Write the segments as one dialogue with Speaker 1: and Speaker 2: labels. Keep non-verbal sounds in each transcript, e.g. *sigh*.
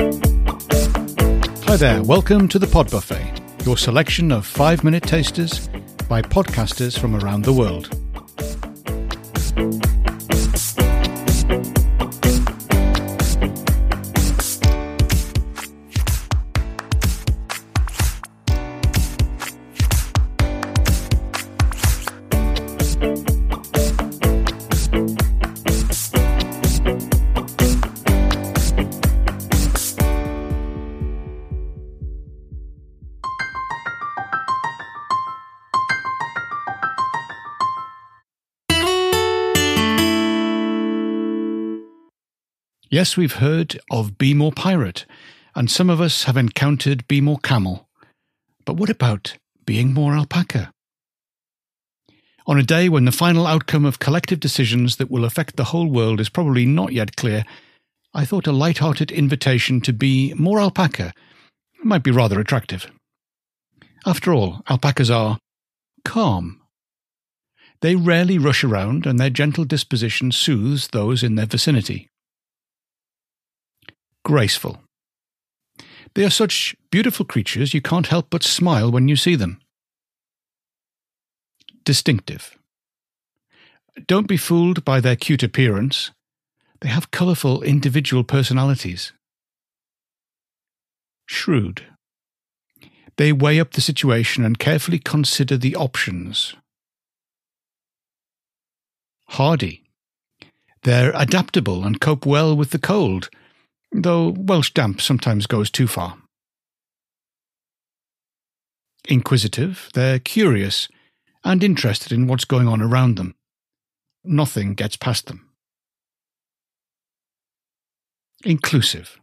Speaker 1: Hi there, welcome to the Pod Buffet, your selection of five minute tasters by podcasters from around the world. Yes, we've heard of Be More Pirate, and some of us have encountered Be More Camel. But what about being more alpaca? On a day when the final outcome of collective decisions that will affect the whole world is probably not yet clear, I thought a light-hearted invitation to be more alpaca might be rather attractive. After all, alpacas are calm. They rarely rush around, and their gentle disposition soothes those in their vicinity graceful. They are such beautiful creatures you can't help but smile when you see them. Distinctive. Don't be fooled by their cute appearance. They have colourful individual personalities. Shrewd. They weigh up the situation and carefully consider the options. Hardy. They're adaptable and cope well with the cold, though Welsh damp sometimes goes too far. Inquisitive, they're curious and interested in what's going on around them. Nothing gets past them. Inclusive.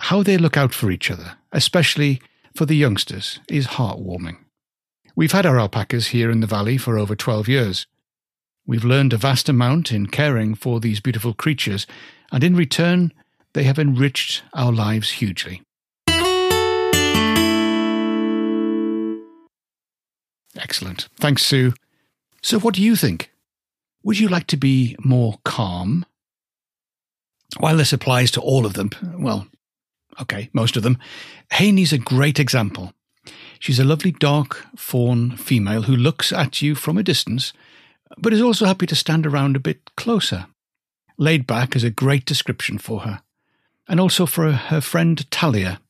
Speaker 1: How they look out for each other, especially for the youngsters, is heartwarming. We've had our alpacas here in the valley for over 12 years. We've learned a vast amount in caring for these beautiful creatures, and in return, they have enriched our lives hugely. Excellent. Thanks, Sue. So, what do you think? Would you like to be more calm? While this applies to all of them, well, okay, most of them, Haney's a great example. She's a lovely dark fawn female who looks at you from a distance, but is also happy to stand around a bit closer. Laid back is a great description for her and also for her friend Talia,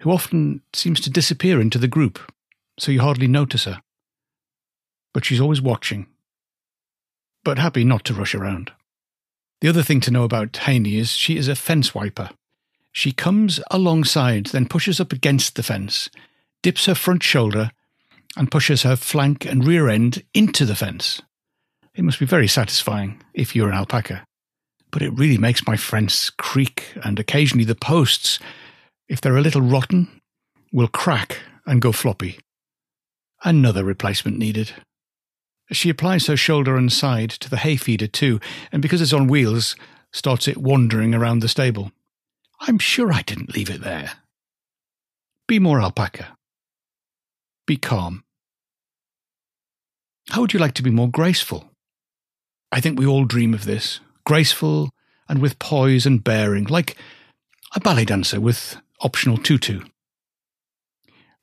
Speaker 1: who often seems to disappear into the group, so you hardly notice her. But she's always watching, but happy not to rush around. The other thing to know about Haney is she is a fence wiper. She comes alongside, then pushes up against the fence, dips her front shoulder, and pushes her flank and rear end into the fence. It must be very satisfying if you're an alpaca but it really makes my fence creak, and occasionally the posts, if they're a little rotten, will crack and go floppy. Another replacement needed. She applies her shoulder and side to the hay feeder too, and because it's on wheels, starts it wandering around the stable. I'm sure I didn't leave it there. Be more alpaca. Be calm. How would you like to be more graceful? I think we all dream of this graceful and with poise and bearing, like a ballet dancer with optional tutu.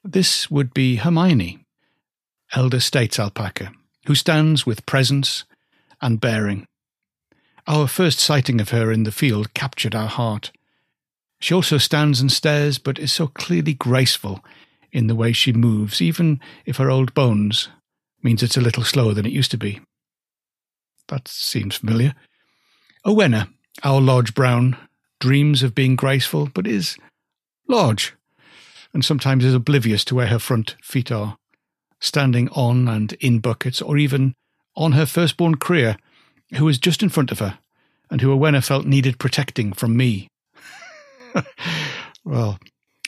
Speaker 1: This would be Hermione, elder states alpaca, who stands with presence and bearing. Our first sighting of her in the field captured our heart. She also stands and stares, but is so clearly graceful in the way she moves, even if her old bones means it's a little slower than it used to be. That seems familiar. Owenna, our large brown, dreams of being graceful, but is large, and sometimes is oblivious to where her front feet are, standing on and in buckets, or even on her firstborn Crea, who was just in front of her, and who Owenna felt needed protecting from me. *laughs* well,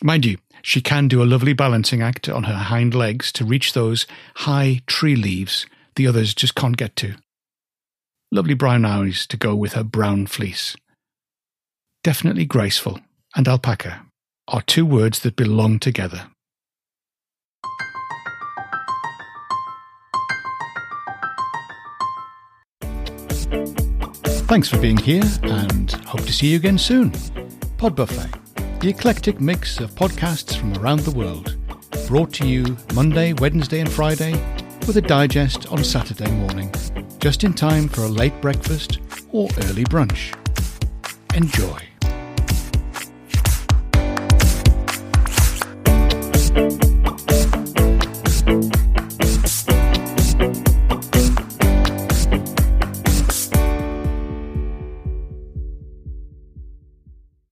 Speaker 1: mind you, she can do a lovely balancing act on her hind legs to reach those high tree leaves the others just can't get to lovely brown eyes to go with her brown fleece. Definitely graceful and alpaca are two words that belong together. Thanks for being here and hope to see you again soon. Pod Buffet, the eclectic mix of podcasts from around the world, brought to you Monday, Wednesday, and Friday, with a digest on Saturday morning, just in time for a late breakfast or early brunch. Enjoy.